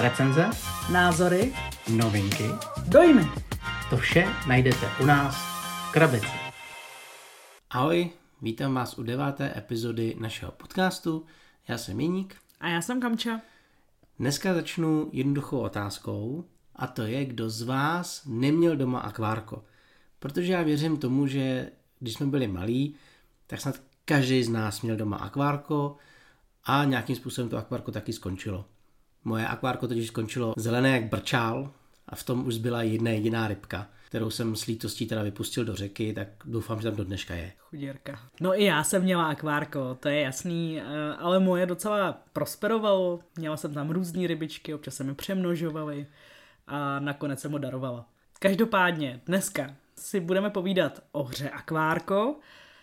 Recenze, Názory, novinky, dojmy. to vše najdete u nás v Krabici. Ahoj, vítám vás u deváté epizody našeho podcastu. Já jsem Jeník. A já jsem Kamča. Dneska začnu jednoduchou otázkou a to je, kdo z vás neměl doma akvárko. Protože já věřím tomu, že když jsme byli malí, tak snad každý z nás měl doma akvárko a nějakým způsobem to akvárko taky skončilo. Moje akvárko totiž skončilo zelené jak brčál a v tom už zbyla jedna jediná rybka, kterou jsem s lítostí teda vypustil do řeky, tak doufám, že tam do dneška je. Chudírka. No i já jsem měla akvárko, to je jasný, eh, ale moje docela prosperovalo. Měla jsem tam různé rybičky, občas se mi přemnožovaly a nakonec jsem ho darovala. Každopádně dneska si budeme povídat o hře Akvárko,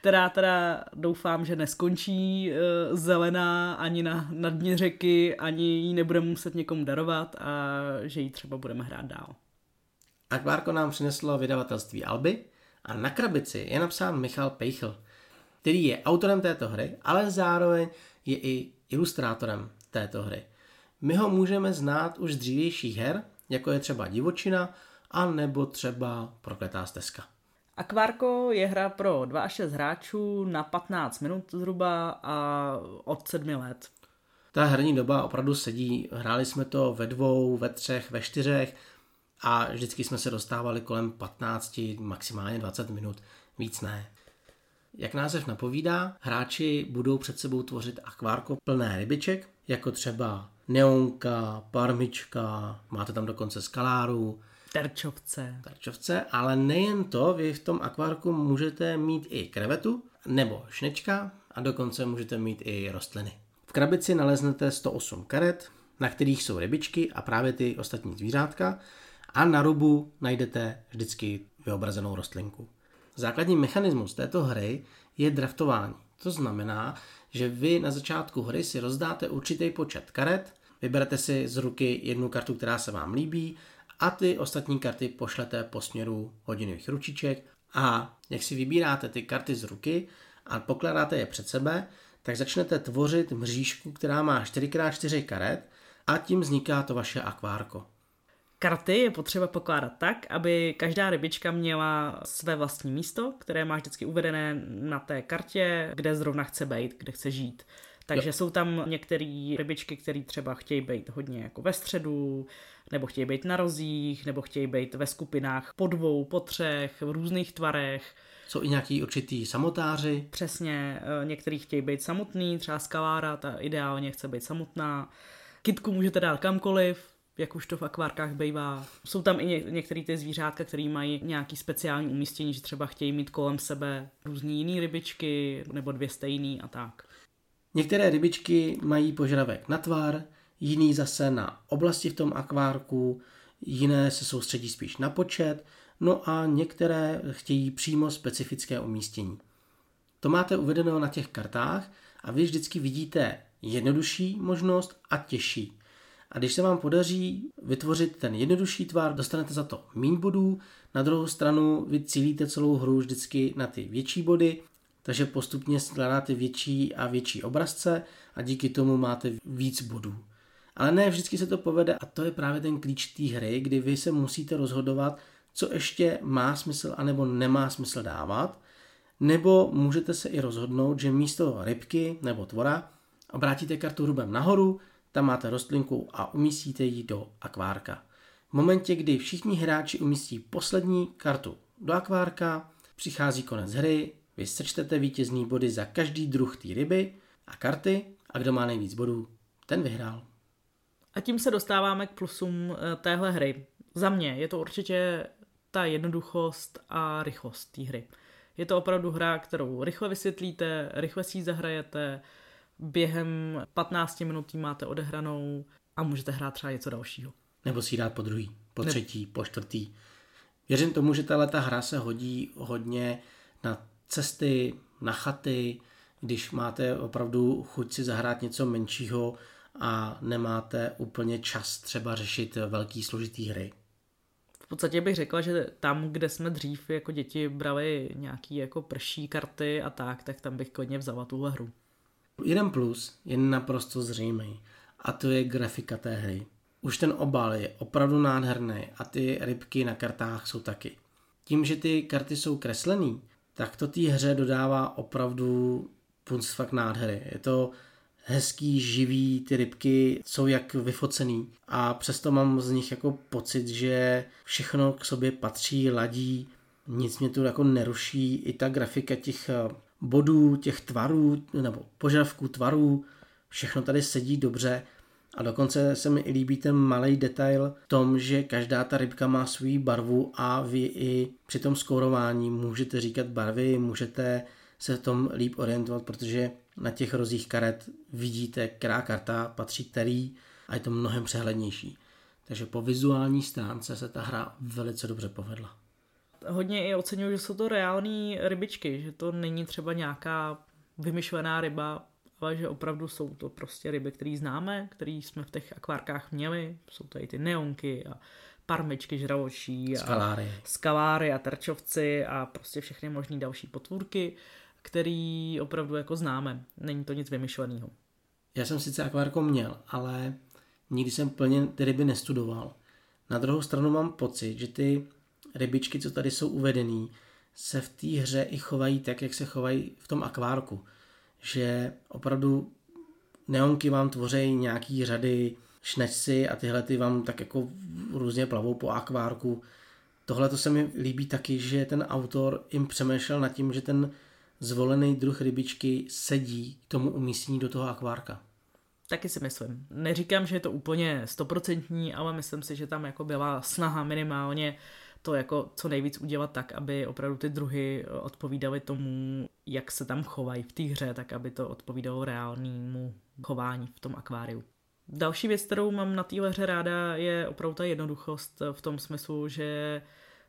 která teda doufám, že neskončí e, zelená ani na, na dně řeky, ani ji nebudeme muset někomu darovat a že ji třeba budeme hrát dál. Akvárko nám přineslo vydavatelství Alby a na krabici je napsán Michal Pejchl, který je autorem této hry, ale zároveň je i ilustrátorem této hry. My ho můžeme znát už z dřívějších her, jako je třeba Divočina, a nebo třeba Prokletá stezka. Akvárko je hra pro 2 až 6 hráčů na 15 minut zhruba a od 7 let. Ta herní doba opravdu sedí. Hráli jsme to ve dvou, ve třech, ve čtyřech a vždycky jsme se dostávali kolem 15, maximálně 20 minut. Víc ne. Jak název napovídá, hráči budou před sebou tvořit akvárko plné rybiček, jako třeba neonka, parmička, máte tam dokonce skaláru, Terčovce. tarčovce, ale nejen to, vy v tom akvárku můžete mít i krevetu nebo šnečka a dokonce můžete mít i rostliny. V krabici naleznete 108 karet, na kterých jsou rybičky a právě ty ostatní zvířátka a na rubu najdete vždycky vyobrazenou rostlinku. Základní mechanismus této hry je draftování. To znamená, že vy na začátku hry si rozdáte určitý počet karet, vyberete si z ruky jednu kartu, která se vám líbí a ty ostatní karty pošlete po směru hodinových ručiček a jak si vybíráte ty karty z ruky a pokládáte je před sebe, tak začnete tvořit mřížku, která má 4x4 karet a tím vzniká to vaše akvárko. Karty je potřeba pokládat tak, aby každá rybička měla své vlastní místo, které má vždycky uvedené na té kartě, kde zrovna chce být, kde chce žít. Takže jo. jsou tam některé rybičky, které třeba chtějí být hodně jako ve středu, nebo chtějí být na rozích, nebo chtějí být ve skupinách po dvou, po třech, v různých tvarech. Jsou i nějaký určitý samotáři. Přesně, eh, některý chtějí být samotný, třeba skalára, ta ideálně chce být samotná. Kitku můžete dát kamkoliv, jak už to v akvárkách bývá. Jsou tam i ně, některé ty zvířátka, které mají nějaký speciální umístění, že třeba chtějí mít kolem sebe různý jiný rybičky, nebo dvě stejný a tak. Některé rybičky mají požadavek na tvar, jiný zase na oblasti v tom akvárku, jiné se soustředí spíš na počet, no a některé chtějí přímo specifické umístění. To máte uvedeno na těch kartách a vy vždycky vidíte jednodušší možnost a těžší. A když se vám podaří vytvořit ten jednodušší tvar, dostanete za to méně bodů, na druhou stranu vy cílíte celou hru vždycky na ty větší body, takže postupně skládáte větší a větší obrazce a díky tomu máte víc bodů. Ale ne vždycky se to povede a to je právě ten klíč té hry, kdy vy se musíte rozhodovat, co ještě má smysl anebo nemá smysl dávat, nebo můžete se i rozhodnout, že místo rybky nebo tvora obrátíte kartu hrubem nahoru, tam máte rostlinku a umístíte ji do akvárka. V momentě, kdy všichni hráči umístí poslední kartu do akvárka, přichází konec hry, vy sečtete vítězný body za každý druh té ryby a karty a kdo má nejvíc bodů, ten vyhrál. A tím se dostáváme k plusům eh, téhle hry. Za mě je to určitě ta jednoduchost a rychlost té hry. Je to opravdu hra, kterou rychle vysvětlíte, rychle si ji zahrajete, během 15 minut ji máte odehranou a můžete hrát třeba něco dalšího. Nebo si ji dát po druhý, po třetí, po čtvrtý. Věřím tomu, že tahle ta hra se hodí hodně na cesty, na chaty, když máte opravdu chuť si zahrát něco menšího a nemáte úplně čas třeba řešit velký složitý hry. V podstatě bych řekla, že tam, kde jsme dřív jako děti brali nějaký jako prší karty a tak, tak tam bych klidně vzala tuhle hru. Jeden plus je naprosto zřejmý a to je grafika té hry. Už ten obal je opravdu nádherný a ty rybky na kartách jsou taky. Tím, že ty karty jsou kreslený, tak to té hře dodává opravdu punc fakt nádhery. Je to hezký, živý, ty rybky jsou jak vyfocený. A přesto mám z nich jako pocit, že všechno k sobě patří, ladí, nic mě tu jako neruší, i ta grafika těch eh, bodů, těch tvarů, nebo požadavků tvarů, všechno tady sedí dobře. A dokonce se mi i líbí ten malý detail v tom, že každá ta rybka má svou barvu a vy i při tom skórování můžete říkat barvy, můžete se v tom líp orientovat, protože na těch rozích karet vidíte, která karta patří který a je to mnohem přehlednější. Takže po vizuální stránce se ta hra velice dobře povedla. Hodně i oceňuji, že jsou to reální rybičky, že to není třeba nějaká vymyšlená ryba, ale že opravdu jsou to prostě ryby, které známe, které jsme v těch akvárkách měli. Jsou to i ty neonky a parmečky žraločí, skaláry. a skaláry a terčovci a prostě všechny možné další potvůrky který opravdu jako známe. Není to nic vymyšleného. Já jsem sice akvárko měl, ale nikdy jsem plně ty ryby nestudoval. Na druhou stranu mám pocit, že ty rybičky, co tady jsou uvedený, se v té hře i chovají tak, jak se chovají v tom akvárku. Že opravdu neonky vám tvoří nějaký řady, šnečci a tyhle ty vám tak jako různě plavou po akvárku. Tohle to se mi líbí taky, že ten autor jim přemýšlel nad tím, že ten zvolený druh rybičky sedí k tomu umístění do toho akvárka. Taky si myslím. Neříkám, že je to úplně stoprocentní, ale myslím si, že tam jako byla snaha minimálně to jako co nejvíc udělat tak, aby opravdu ty druhy odpovídaly tomu, jak se tam chovají v té hře, tak aby to odpovídalo reálnému chování v tom akváriu. Další věc, kterou mám na téhle hře ráda, je opravdu ta jednoduchost v tom smyslu, že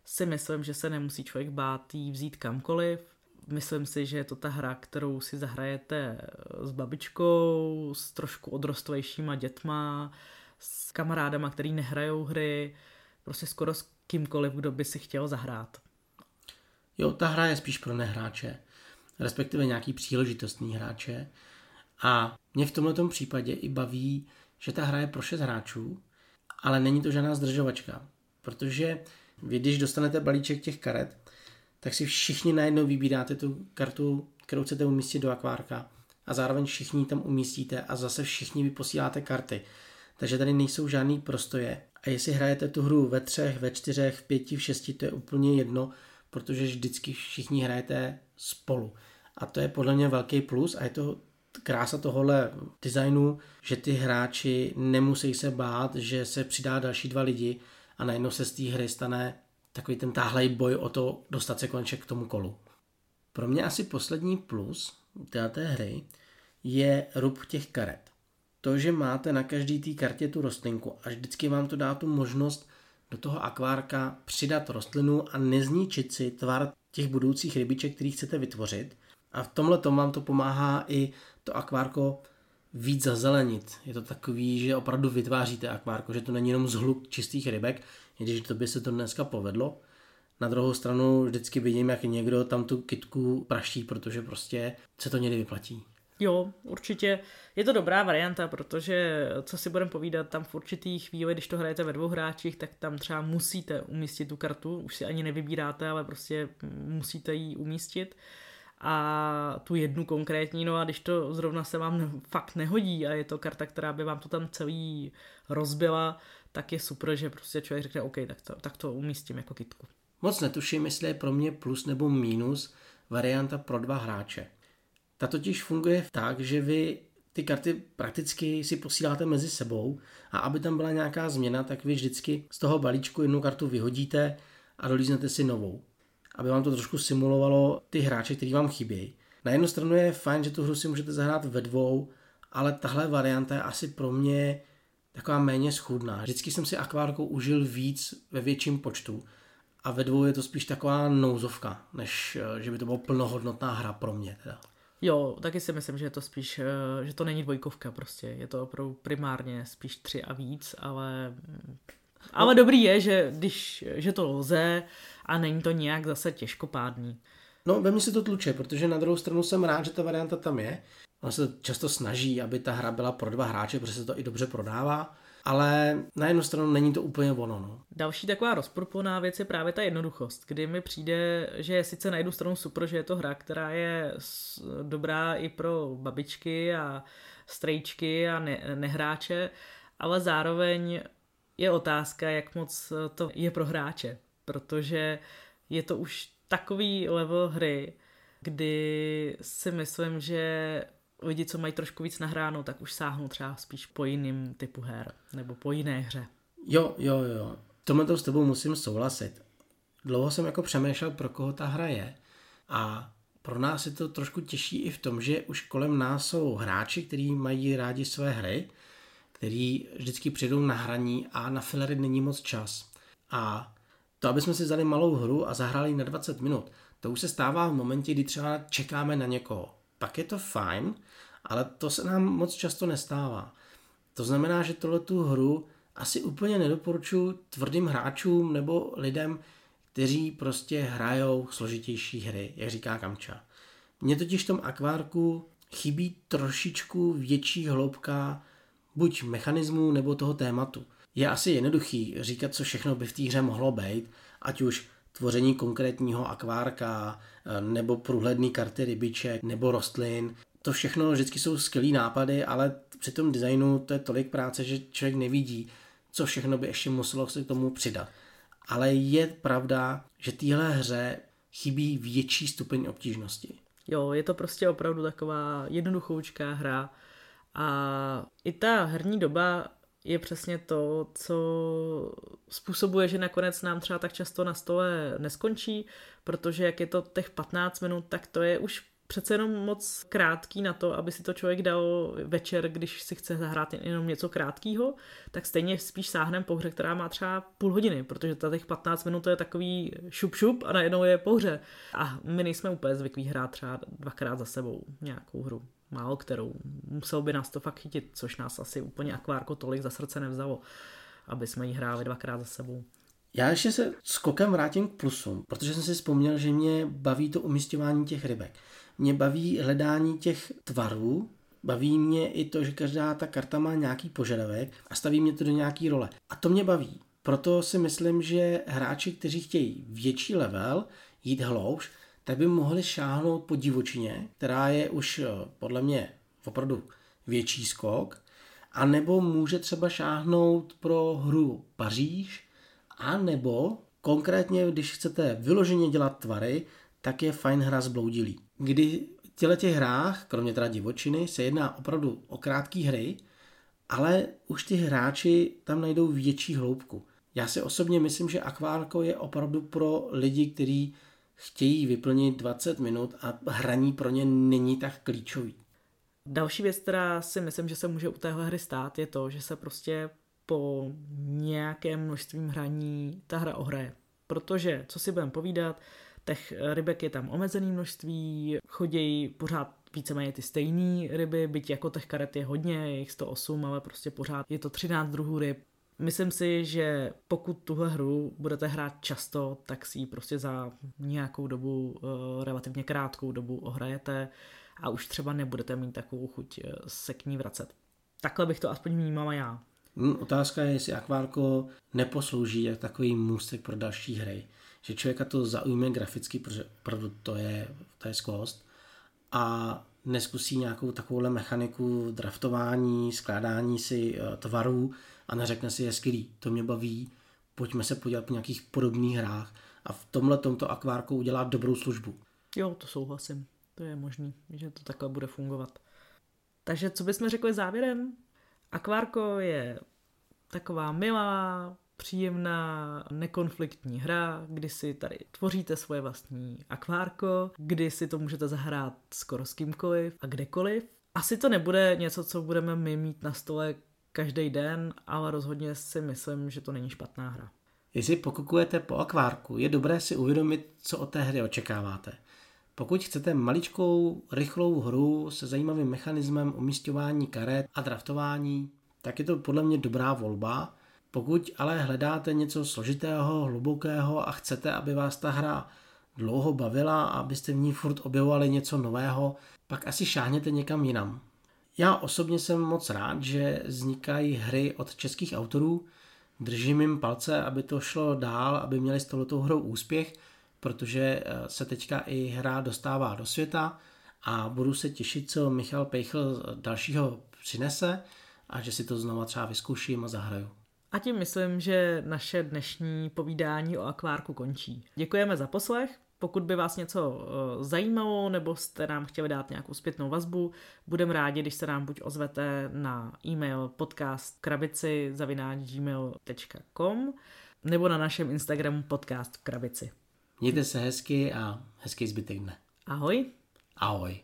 si myslím, že se nemusí člověk bát jí vzít kamkoliv, myslím si, že je to ta hra, kterou si zahrajete s babičkou, s trošku odrostlejšíma dětma, s kamarádama, který nehrajou hry, prostě skoro s kýmkoliv, kdo by si chtěl zahrát. Jo, ta hra je spíš pro nehráče, respektive nějaký příležitostný hráče. A mě v tomto případě i baví, že ta hra je pro šest hráčů, ale není to žádná zdržovačka, protože vy, když dostanete balíček těch karet, tak si všichni najednou vybíráte tu kartu, kterou chcete umístit do akvárka a zároveň všichni tam umístíte a zase všichni vyposíláte karty. Takže tady nejsou žádný prostoje. A jestli hrajete tu hru ve třech, ve čtyřech, v pěti, v šesti, to je úplně jedno, protože vždycky všichni hrajete spolu. A to je podle mě velký plus a je to krása tohohle designu, že ty hráči nemusí se bát, že se přidá další dva lidi a najednou se z té hry stane takový ten táhlej boj o to dostat se konečně k tomu kolu. Pro mě asi poslední plus této hry je rub těch karet. To, že máte na každý té kartě tu rostlinku a vždycky vám to dá tu možnost do toho akvárka přidat rostlinu a nezničit si tvar těch budoucích rybiček, který chcete vytvořit. A v tomhle tom vám to pomáhá i to akvárko víc zazelenit. Je to takový, že opravdu vytváříte akvárko, že to není jenom zhluk čistých rybek, i když to by se to dneska povedlo. Na druhou stranu vždycky vidím, jak někdo tam tu kitku praší, protože prostě se to někdy vyplatí. Jo, určitě. Je to dobrá varianta, protože, co si budeme povídat, tam v určitý chvíli, když to hrajete ve dvou hráčích, tak tam třeba musíte umístit tu kartu, už si ani nevybíráte, ale prostě musíte ji umístit a tu jednu konkrétní, no a když to zrovna se vám fakt nehodí a je to karta, která by vám to tam celý rozbila, tak je super, že prostě člověk řekne, OK, tak to, tak to umístím jako kitku. Moc netuším, jestli je pro mě plus nebo minus varianta pro dva hráče. Ta totiž funguje tak, že vy ty karty prakticky si posíláte mezi sebou a aby tam byla nějaká změna, tak vy vždycky z toho balíčku jednu kartu vyhodíte a dolíznete si novou. Aby vám to trošku simulovalo ty hráče, který vám chybějí. Na jednu stranu je fajn, že tu hru si můžete zahrát ve dvou, ale tahle varianta je asi pro mě taková méně schudná. Vždycky jsem si akvárkou užil víc ve větším počtu a ve dvou je to spíš taková nouzovka, než eh, že by to byla plnohodnotná hra pro mě. Teda. Jo, taky si myslím, že je to spíš, eh, že to není dvojkovka prostě, je to opravdu primárně spíš tři a víc, ale ale no. dobrý je, že když, že to lze a není to nějak zase těžkopádný. No, ve mně se to tluče, protože na druhou stranu jsem rád, že ta varianta tam je. On se často snaží, aby ta hra byla pro dva hráče, protože se to i dobře prodává, ale na jednu stranu není to úplně ono. No. Další taková rozporplná věc je právě ta jednoduchost, kdy mi přijde, že je sice na jednu stranu super, že je to hra, která je dobrá i pro babičky a strejčky a ne- nehráče, ale zároveň je otázka, jak moc to je pro hráče, protože je to už takový level hry, kdy si myslím, že lidi, co mají trošku víc nahráno, tak už sáhnou třeba spíš po jiným typu her nebo po jiné hře. Jo, jo, jo. Tohle to s tebou musím souhlasit. Dlouho jsem jako přemýšlel, pro koho ta hra je a pro nás je to trošku těžší i v tom, že už kolem nás jsou hráči, kteří mají rádi své hry, který vždycky přijdou na hraní a na filery není moc čas. A to, aby jsme si vzali malou hru a zahráli na 20 minut, to už se stává v momentě, kdy třeba čekáme na někoho. Pak je to fajn, ale to se nám moc často nestává. To znamená, že tohle tu hru asi úplně nedoporučuji tvrdým hráčům nebo lidem, kteří prostě hrajou složitější hry, jak říká Kamča. Mně totiž v tom akvárku chybí trošičku větší hloubka buď mechanismu nebo toho tématu. Je asi jednoduchý říkat, co všechno by v té hře mohlo být, ať už tvoření konkrétního akvárka, eh, nebo průhledný karty rybiček, nebo rostlin. To všechno vždycky jsou skvělý nápady, ale při tom designu to je tolik práce, že člověk nevidí, co všechno by ještě muselo se k tomu přidat. Ale je pravda, že téhle hře chybí větší stupeň obtížnosti. Jo, je to prostě opravdu taková jednoduchoučká hra a i ta herní doba je přesně to, co způsobuje, že nakonec nám třeba tak často na stole neskončí, protože jak je to těch 15 minut, tak to je už přece jenom moc krátký na to, aby si to člověk dal večer, když si chce zahrát jenom něco krátkého, tak stejně spíš sáhnem po hře, která má třeba půl hodiny, protože ta těch 15 minut to je takový šup šup a najednou je po hře. A my nejsme úplně zvyklí hrát třeba dvakrát za sebou nějakou hru málo kterou. Musel by nás to fakt chytit, což nás asi úplně akvárko tolik za srdce nevzalo, aby jsme ji hráli dvakrát za sebou. Já ještě se skokem vrátím k plusům, protože jsem si vzpomněl, že mě baví to umistování těch rybek. Mě baví hledání těch tvarů, baví mě i to, že každá ta karta má nějaký požadavek a staví mě to do nějaký role. A to mě baví. Proto si myslím, že hráči, kteří chtějí větší level, jít hloubš, tak by mohli šáhnout po divočině, která je už eh, podle mě opravdu větší skok, a nebo může třeba šáhnout pro hru Paříž, a nebo konkrétně, když chcete vyloženě dělat tvary, tak je fajn hra zbloudilý. Kdy v těle těch hrách, kromě teda divočiny, se jedná opravdu o krátké hry, ale už ty hráči tam najdou větší hloubku. Já si osobně myslím, že akvárko je opravdu pro lidi, kteří chtějí vyplnit 20 minut a hraní pro ně není tak klíčový. Další věc, která si myslím, že se může u téhle hry stát, je to, že se prostě po nějakém množství hraní ta hra ohraje. Protože, co si budeme povídat, těch rybek je tam omezený množství, chodějí pořád víceméně ty stejné ryby, byť jako těch karet je hodně, je jich 108, ale prostě pořád je to 13 druhů ryb, Myslím si, že pokud tuhle hru budete hrát často, tak si ji prostě za nějakou dobu, eh, relativně krátkou dobu ohrajete a už třeba nebudete mít takovou chuť eh, se k ní vracet. Takhle bych to aspoň vnímala já. Hmm, otázka je, jestli akvárko neposlouží jak takový můstek pro další hry. Že člověka to zaujme graficky, protože opravdu to je, to je skvost. A neskusí nějakou takovouhle mechaniku draftování, skládání si eh, tvarů, a neřekne si, je skvělý, to mě baví, pojďme se podívat po nějakých podobných hrách a v tomhle tomto akvárku udělá dobrou službu. Jo, to souhlasím. To je možný, že to takhle bude fungovat. Takže co bychom řekli závěrem? Akvárko je taková milá, příjemná, nekonfliktní hra, kdy si tady tvoříte svoje vlastní akvárko, kdy si to můžete zahrát skoro s kýmkoliv a kdekoliv. Asi to nebude něco, co budeme my mít na stole každý den, ale rozhodně si myslím, že to není špatná hra. Jestli pokukujete po akvárku, je dobré si uvědomit, co od té hry očekáváte. Pokud chcete maličkou, rychlou hru se zajímavým mechanismem umístování karet a draftování, tak je to podle mě dobrá volba. Pokud ale hledáte něco složitého, hlubokého a chcete, aby vás ta hra dlouho bavila a abyste v ní furt objevovali něco nového, pak asi šáhněte někam jinam. Já osobně jsem moc rád, že vznikají hry od českých autorů. Držím jim palce, aby to šlo dál, aby měli s touhletou hrou úspěch, protože eh, se teďka i hra dostává do světa a budu se těšit, co Michal Pejchl dalšího přinese a že si to znova třeba vyzkouším a zahraju. A tím myslím, že naše dnešní povídání o akvárku končí. Děkujeme za poslech, pokud by vás něco eh, zajímalo nebo jste nám chtěli dát nějakou zpětnou vazbu, budeme rádi, když se nám buď ozvete na e-mail podcast krabici gmail.com nebo na našem Instagramu podcast v krabici. Mějte se hezky a hezký zbytek dne. Ahoj. Ahoj.